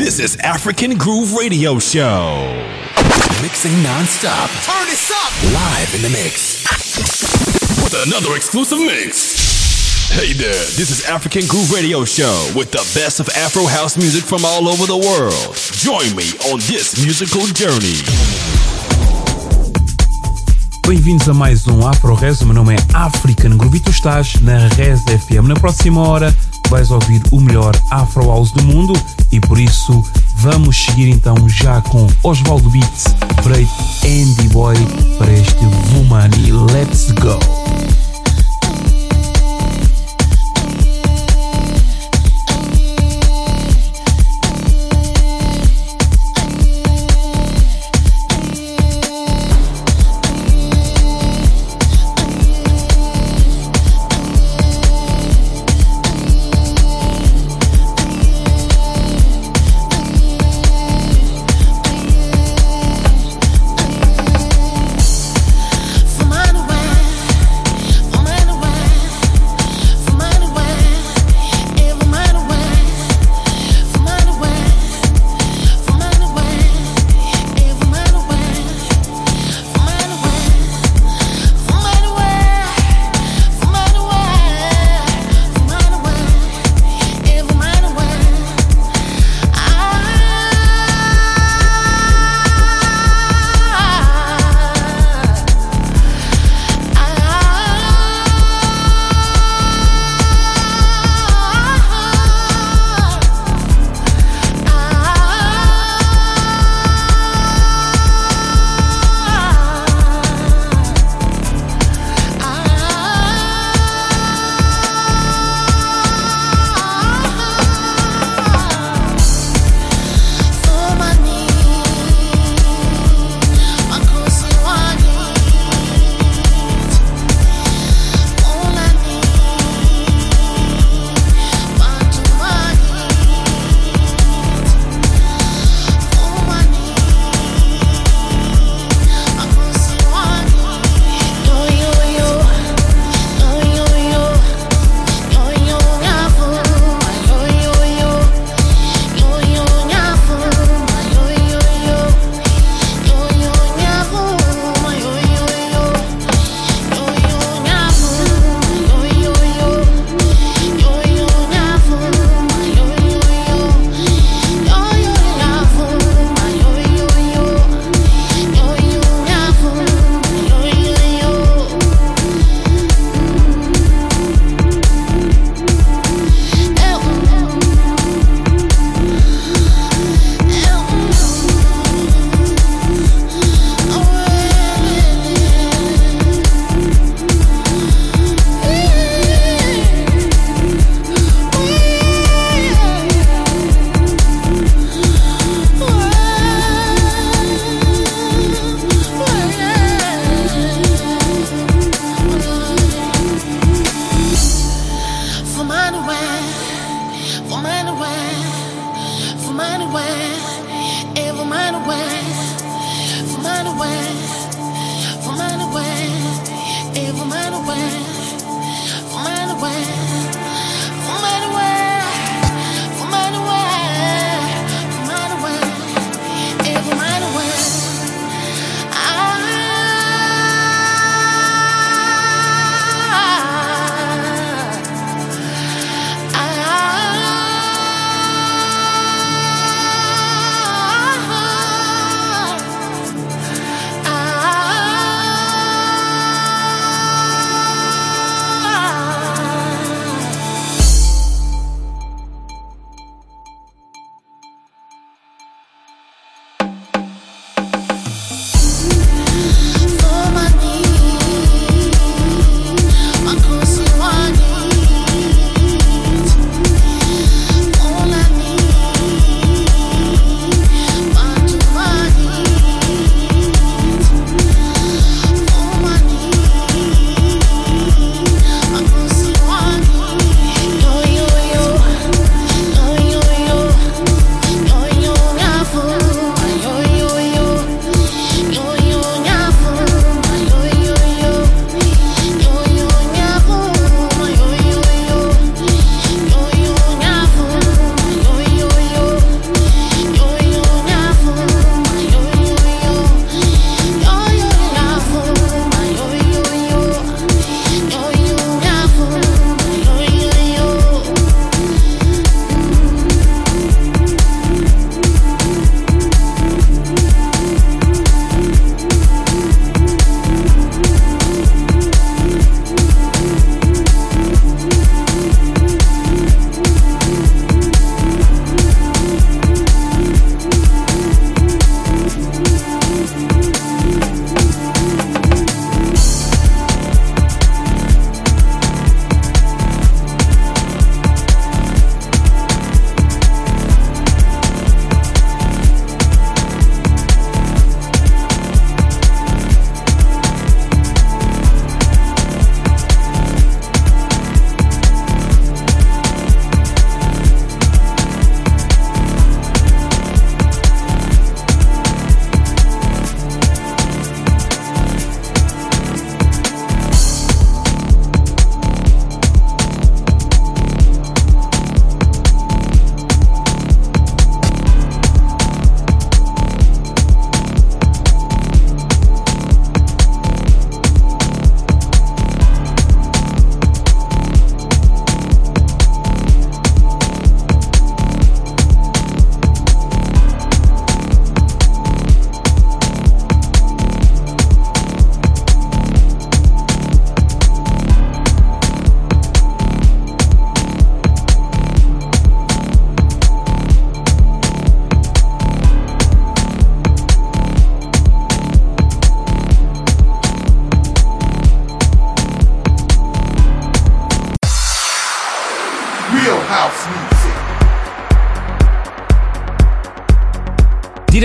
This is African Groove Radio Show. Mixing non-stop. Turn this up. Live in the mix. With another exclusive mix. Hey there, this is African Groove Radio Show with the best of Afro house music from all over the world. Join me on this musical journey. Bem-vindos a mais um Afro Res. O meu nome é African Groove e tu estás na Res FM. Na próxima hora vais ouvir o melhor Afro House do mundo e por isso vamos seguir então já com Osvaldo Beats, Break Andy Boy para este Vumani. Let's go!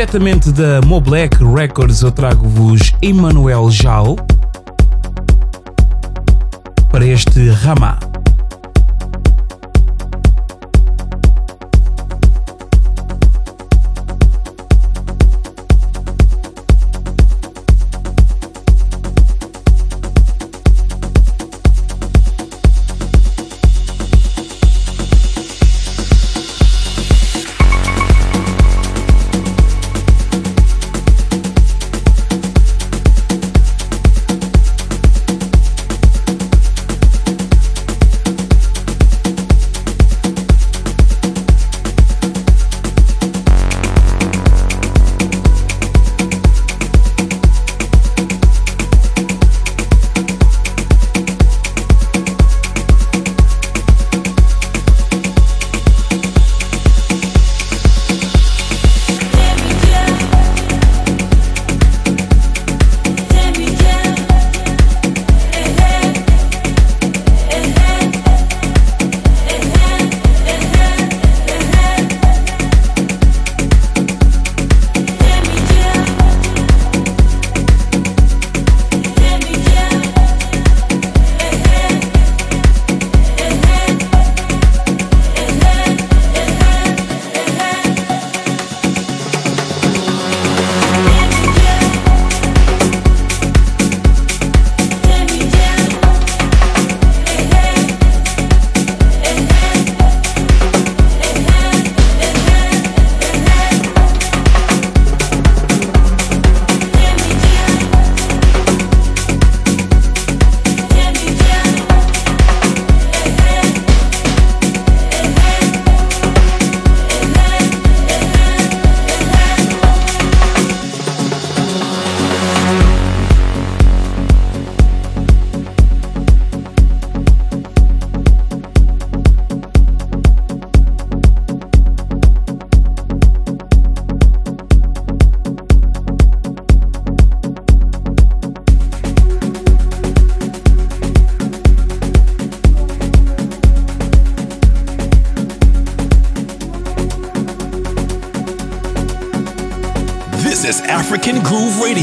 Diretamente da Moblack Records eu trago-vos Emmanuel Jal para este Ramá.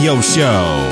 Radio Show.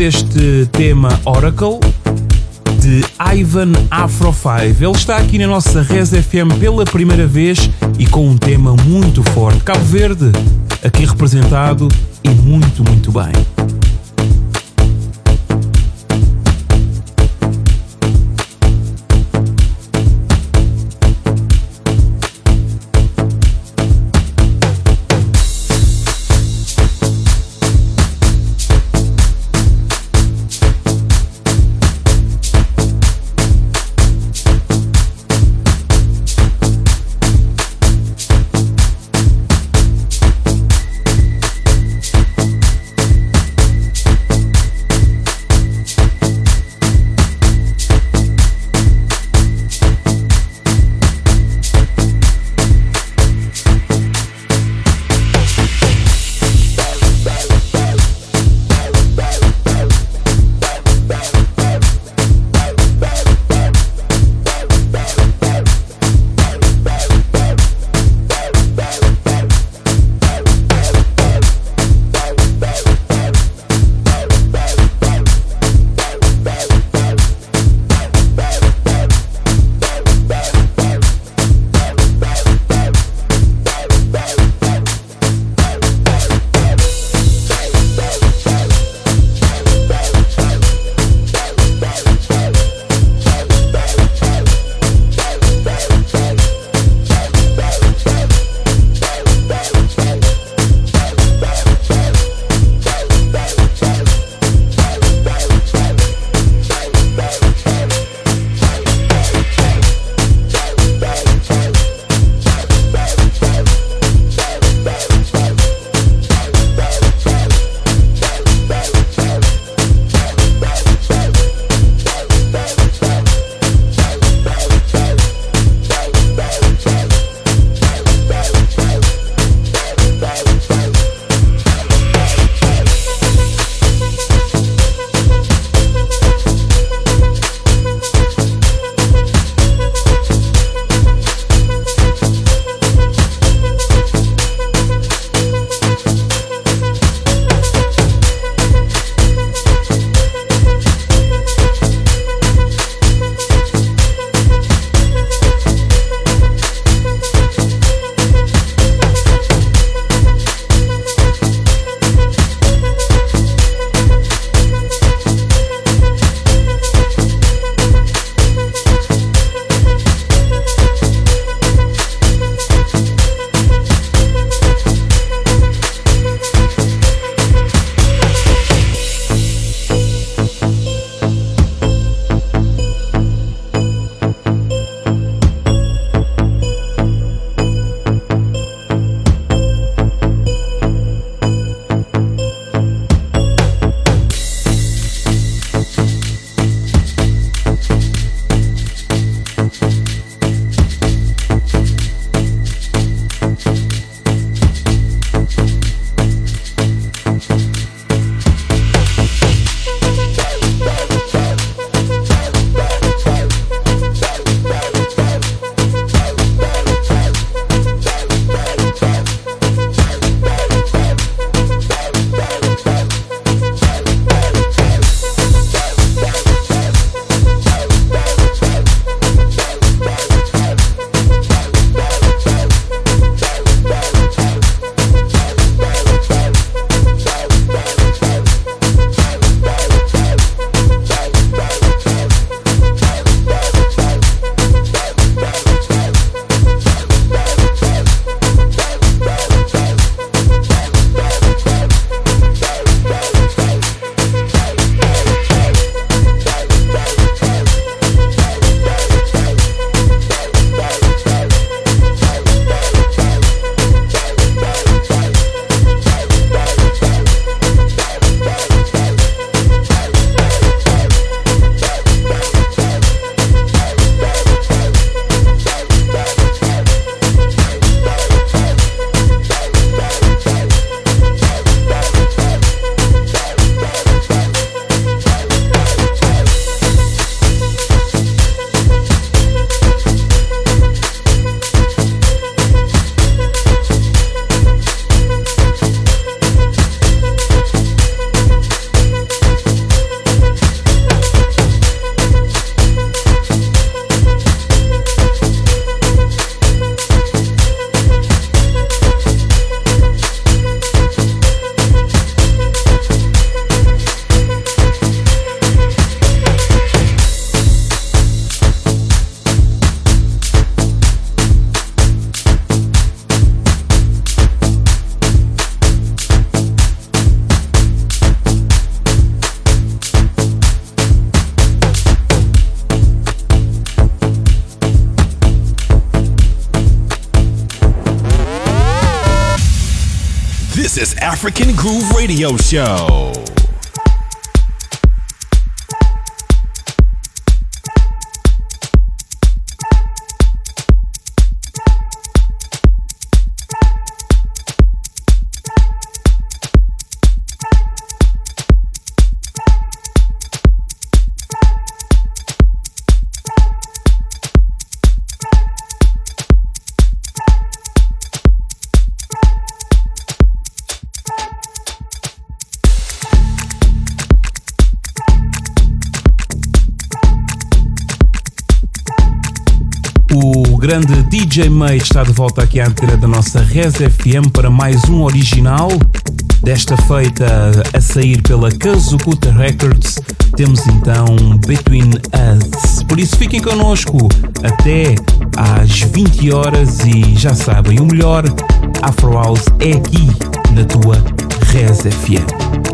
Este tema Oracle de Ivan Afro 5. Ele está aqui na nossa Res FM pela primeira vez e com um tema muito forte. Cabo Verde, aqui representado e muito, muito bem. Radio Show. DJ May está de volta aqui à antena da nossa Res FM para mais um original. Desta feita a sair pela Kazukuta Records, temos então Between Us. Por isso fiquem connosco até às 20 horas e já sabem, o melhor Afro House é aqui na tua Res FM.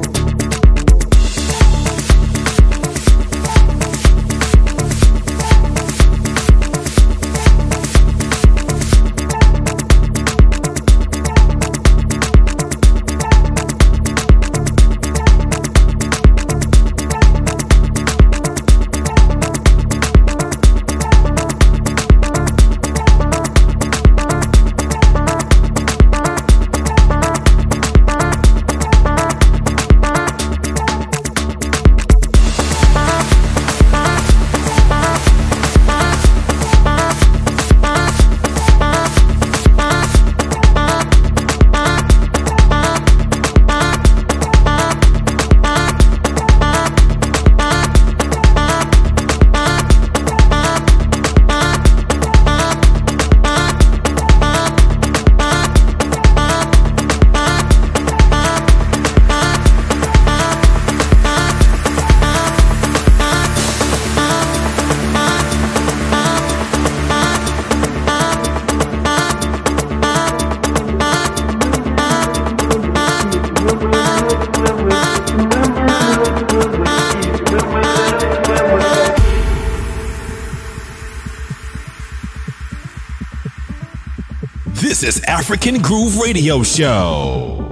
African Groove Radio Show.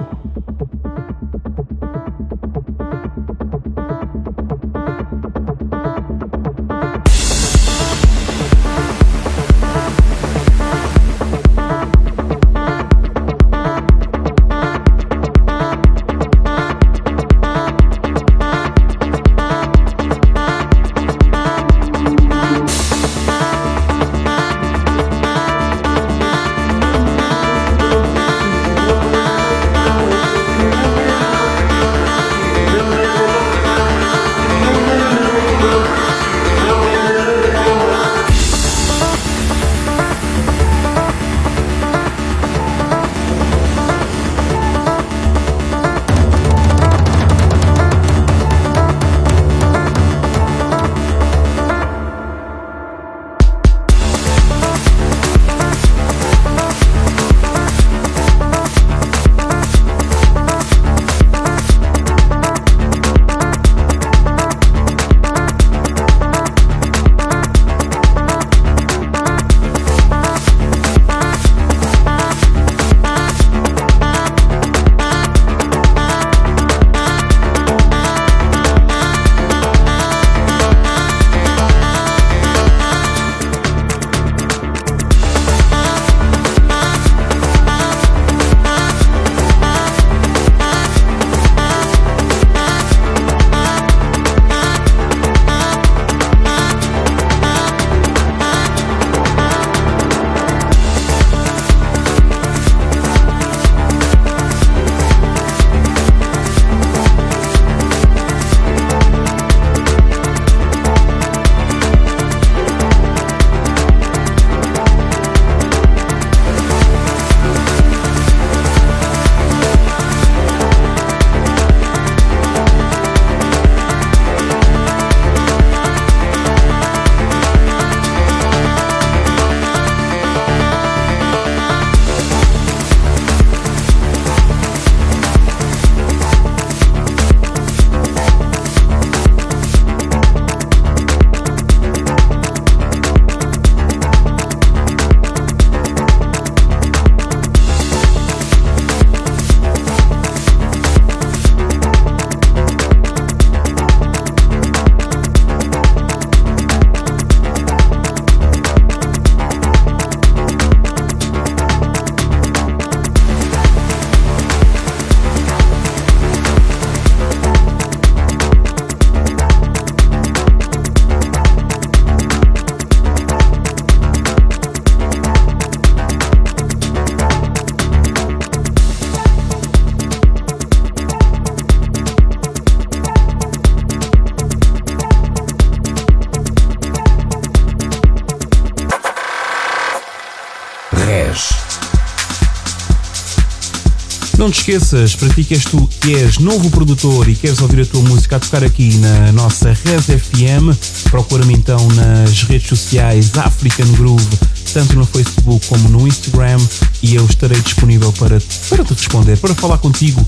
Não te esqueças, para ti que és tu que és novo produtor e queres ouvir a tua música a tocar aqui na nossa Res FM, procura-me então nas redes sociais African Groove, tanto no Facebook como no Instagram, e eu estarei disponível para, para te responder, para falar contigo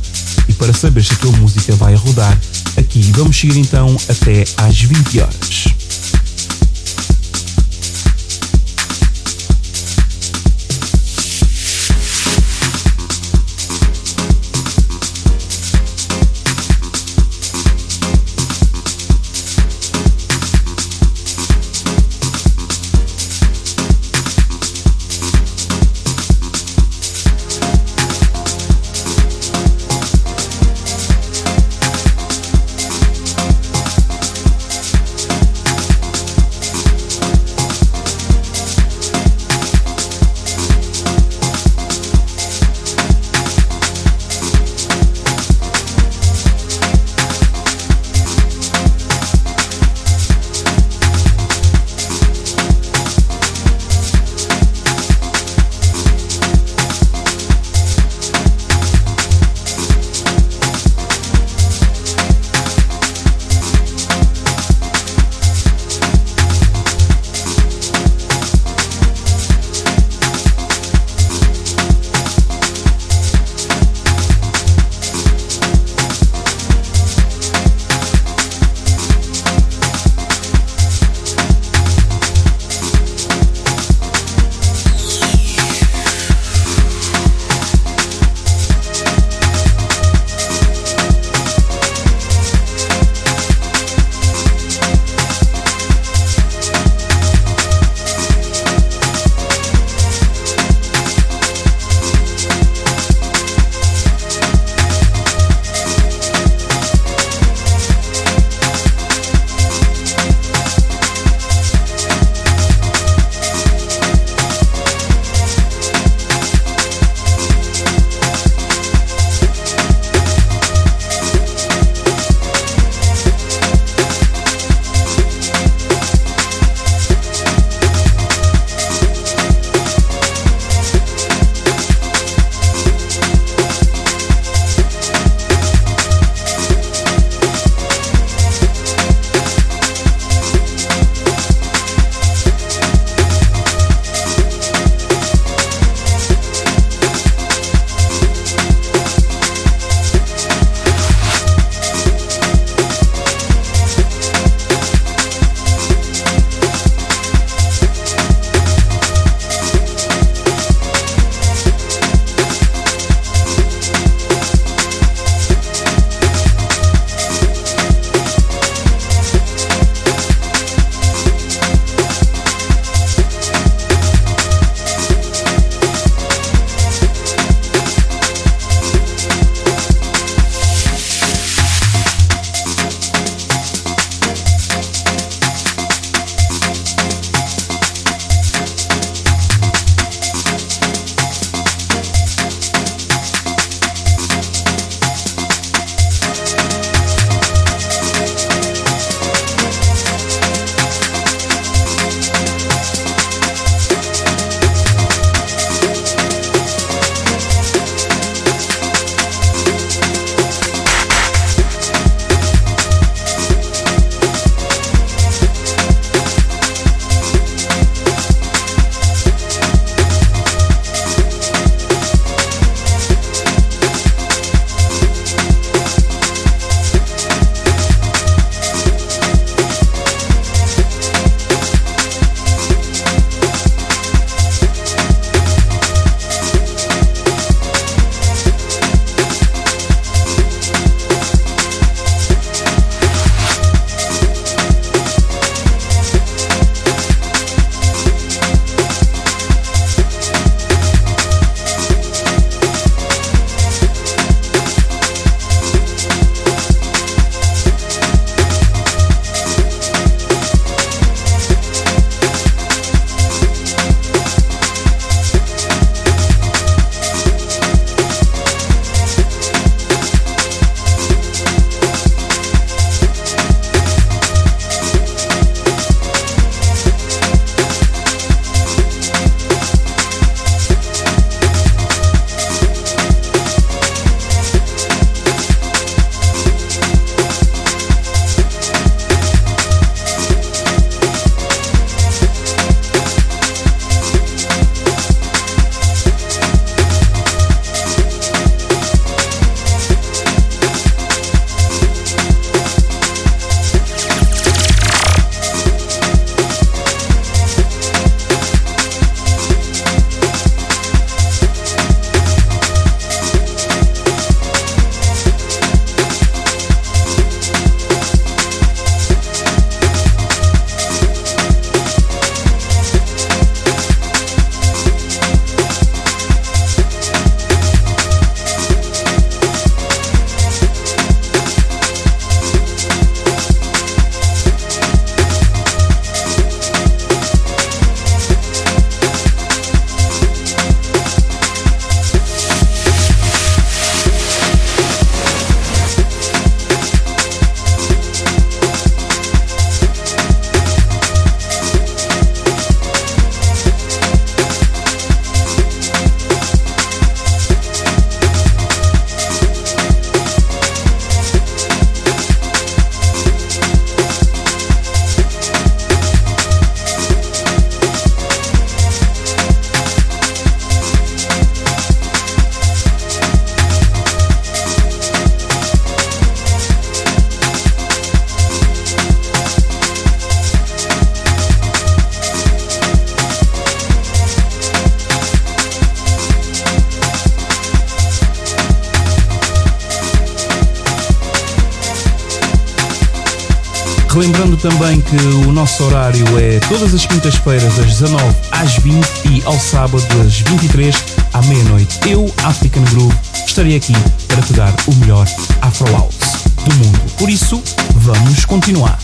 e para saber se a tua música vai rodar aqui. Vamos seguir então até às 20 horas. Também que o nosso horário é todas as quintas-feiras, das 19 às 20 e ao sábado, das 23 à meia-noite. Eu, African Groove, estarei aqui para te dar o melhor Afro House do mundo. Por isso, vamos continuar.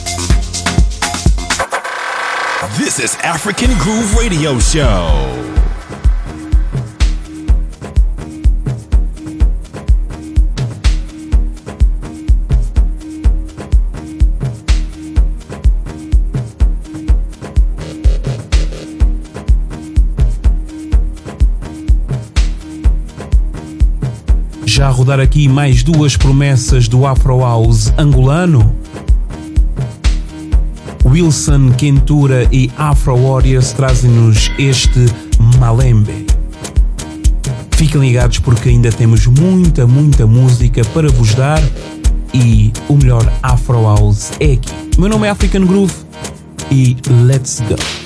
This is African Groove Radio Show. Rodar aqui mais duas promessas do Afro House angolano. Wilson Quentura e Afro Warriors trazem-nos este Malembe. Fiquem ligados porque ainda temos muita, muita música para vos dar e o melhor Afro House é aqui. Meu nome é African Groove e let's go!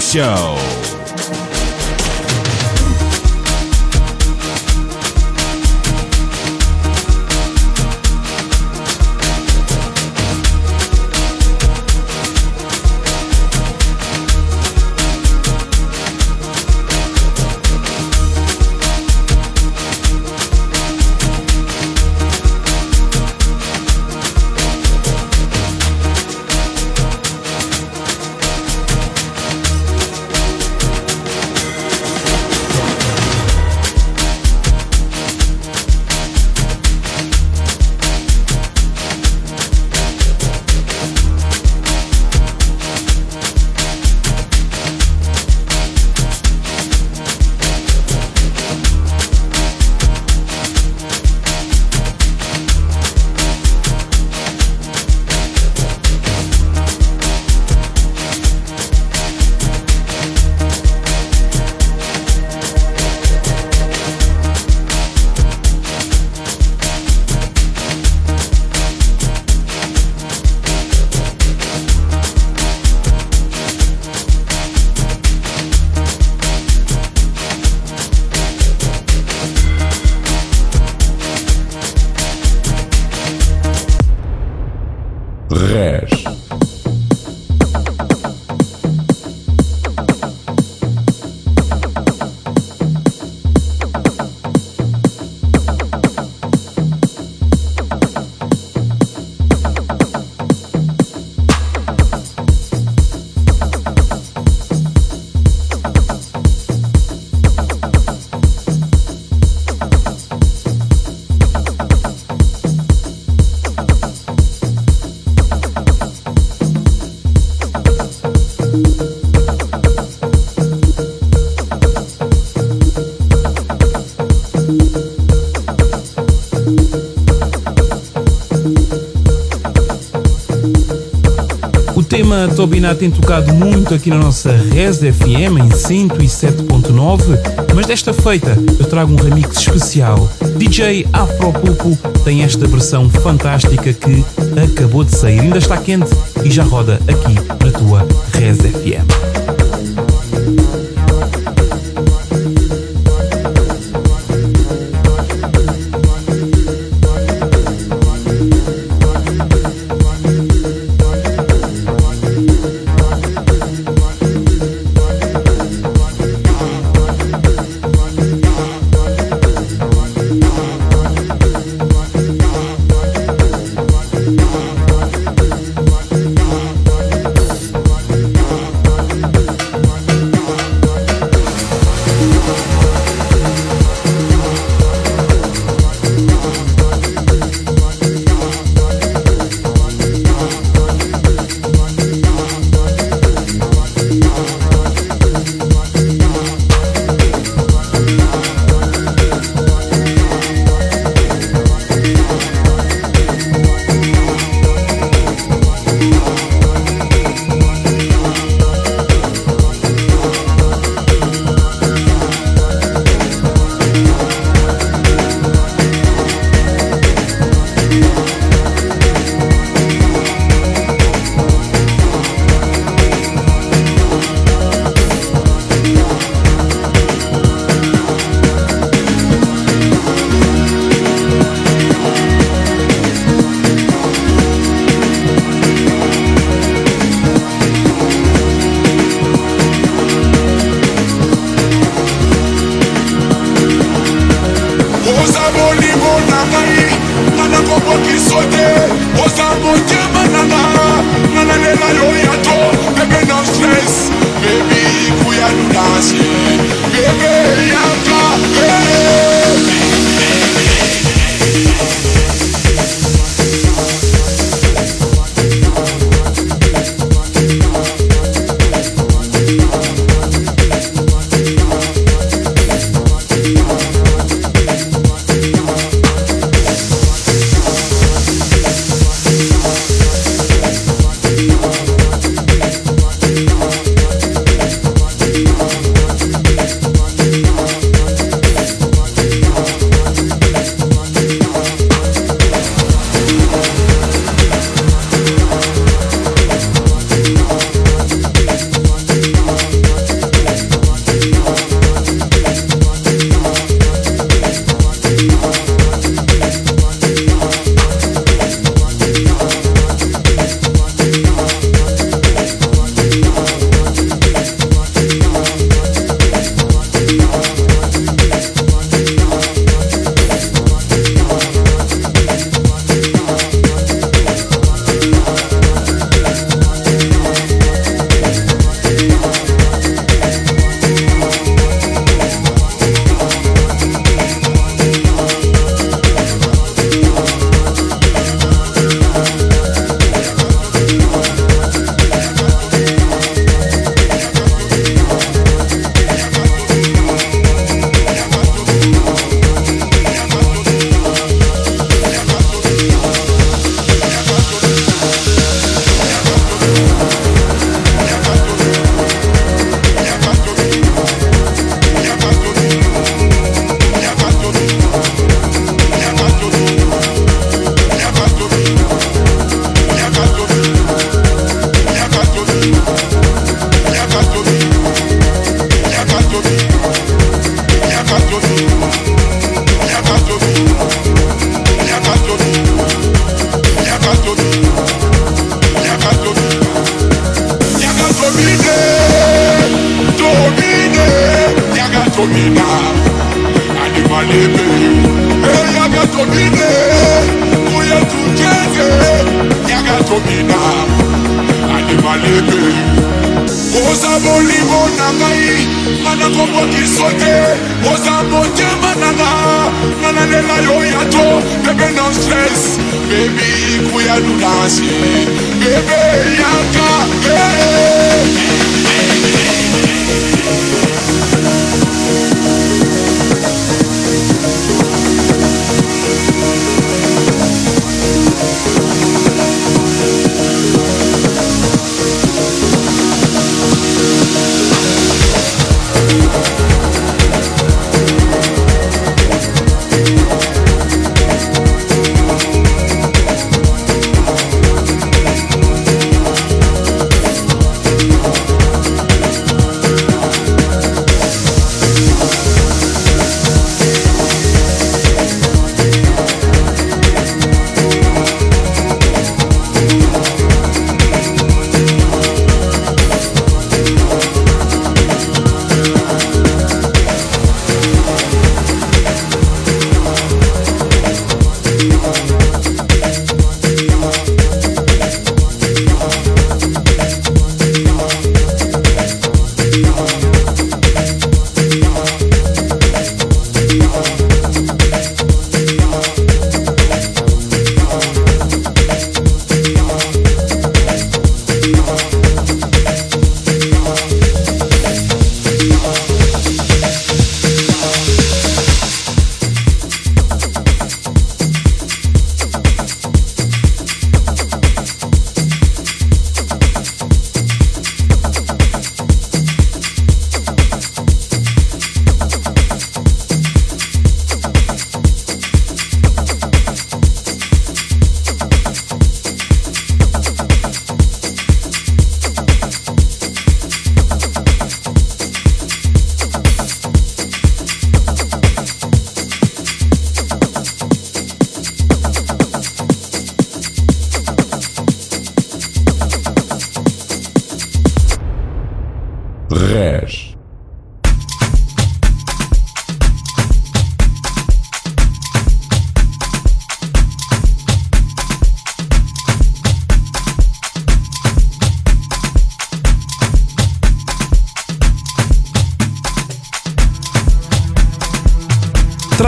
Show. Res. Tema Tobina tem tocado muito aqui na nossa Res FM em 107.9, mas desta feita eu trago um remix especial. DJ Afro Pupo tem esta versão fantástica que acabou de sair, ainda está quente e já roda aqui na tua Res FM.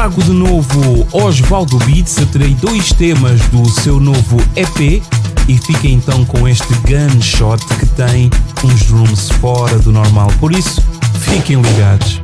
Trago de novo Osvaldo Beats. Terei dois temas do seu novo EP e fica então com este gunshot que tem uns drums fora do normal. Por isso, fiquem ligados.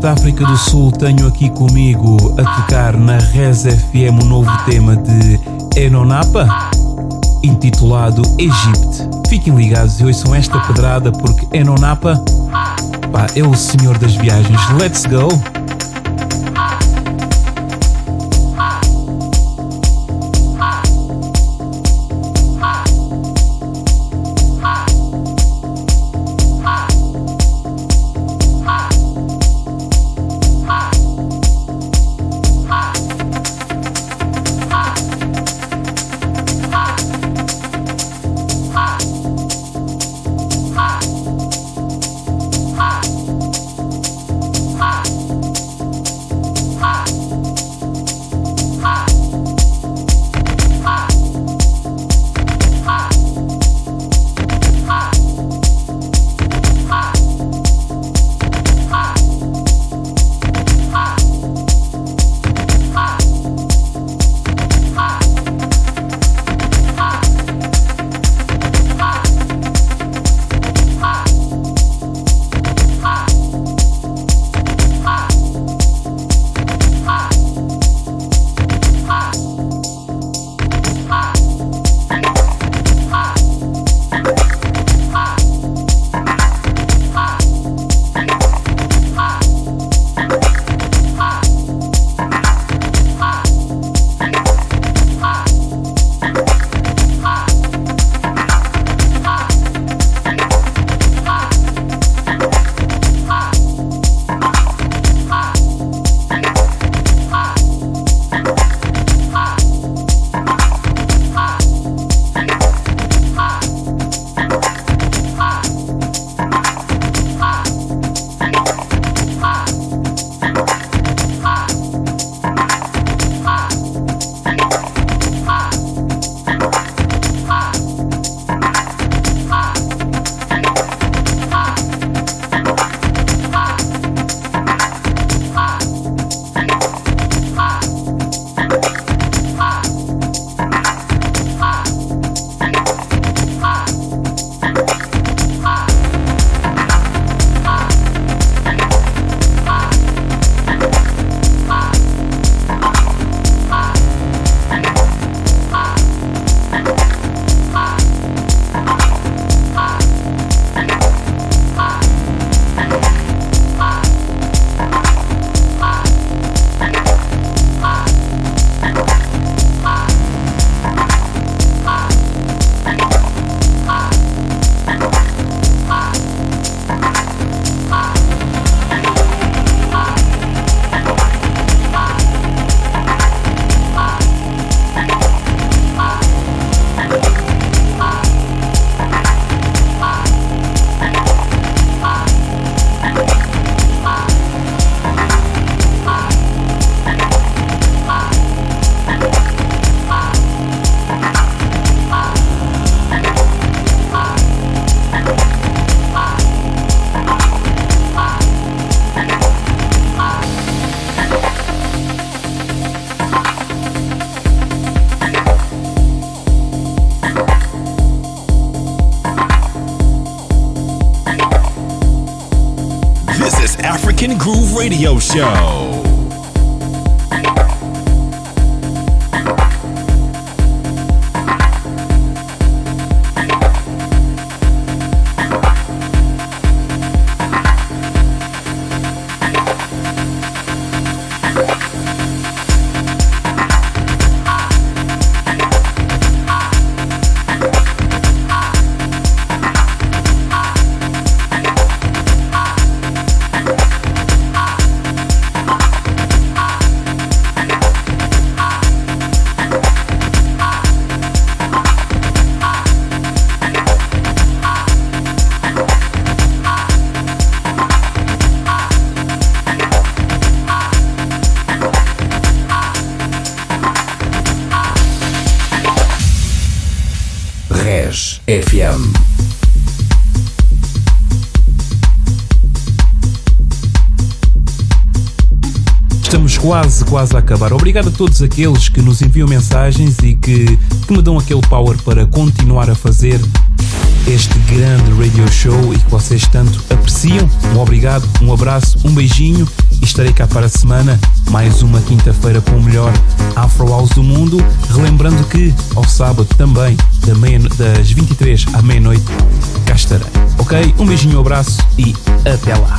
Da África do Sul, tenho aqui comigo a tocar na Res FM o um novo tema de Enonapa, intitulado Egypt. Fiquem ligados e ouçam esta pedrada porque Enonapa pá, é o senhor das viagens. Let's go! Groove Radio Show. Quase, a acabar. Obrigado a todos aqueles que nos enviam mensagens e que, que me dão aquele power para continuar a fazer este grande radio show e que vocês tanto apreciam. Um obrigado, um abraço, um beijinho e estarei cá para a semana, mais uma quinta-feira com o melhor Afro House do mundo. Relembrando que ao sábado também, das 23 à meia-noite, cá estarei. Ok? Um beijinho, um abraço e até lá.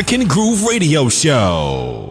African Groove Radio Show.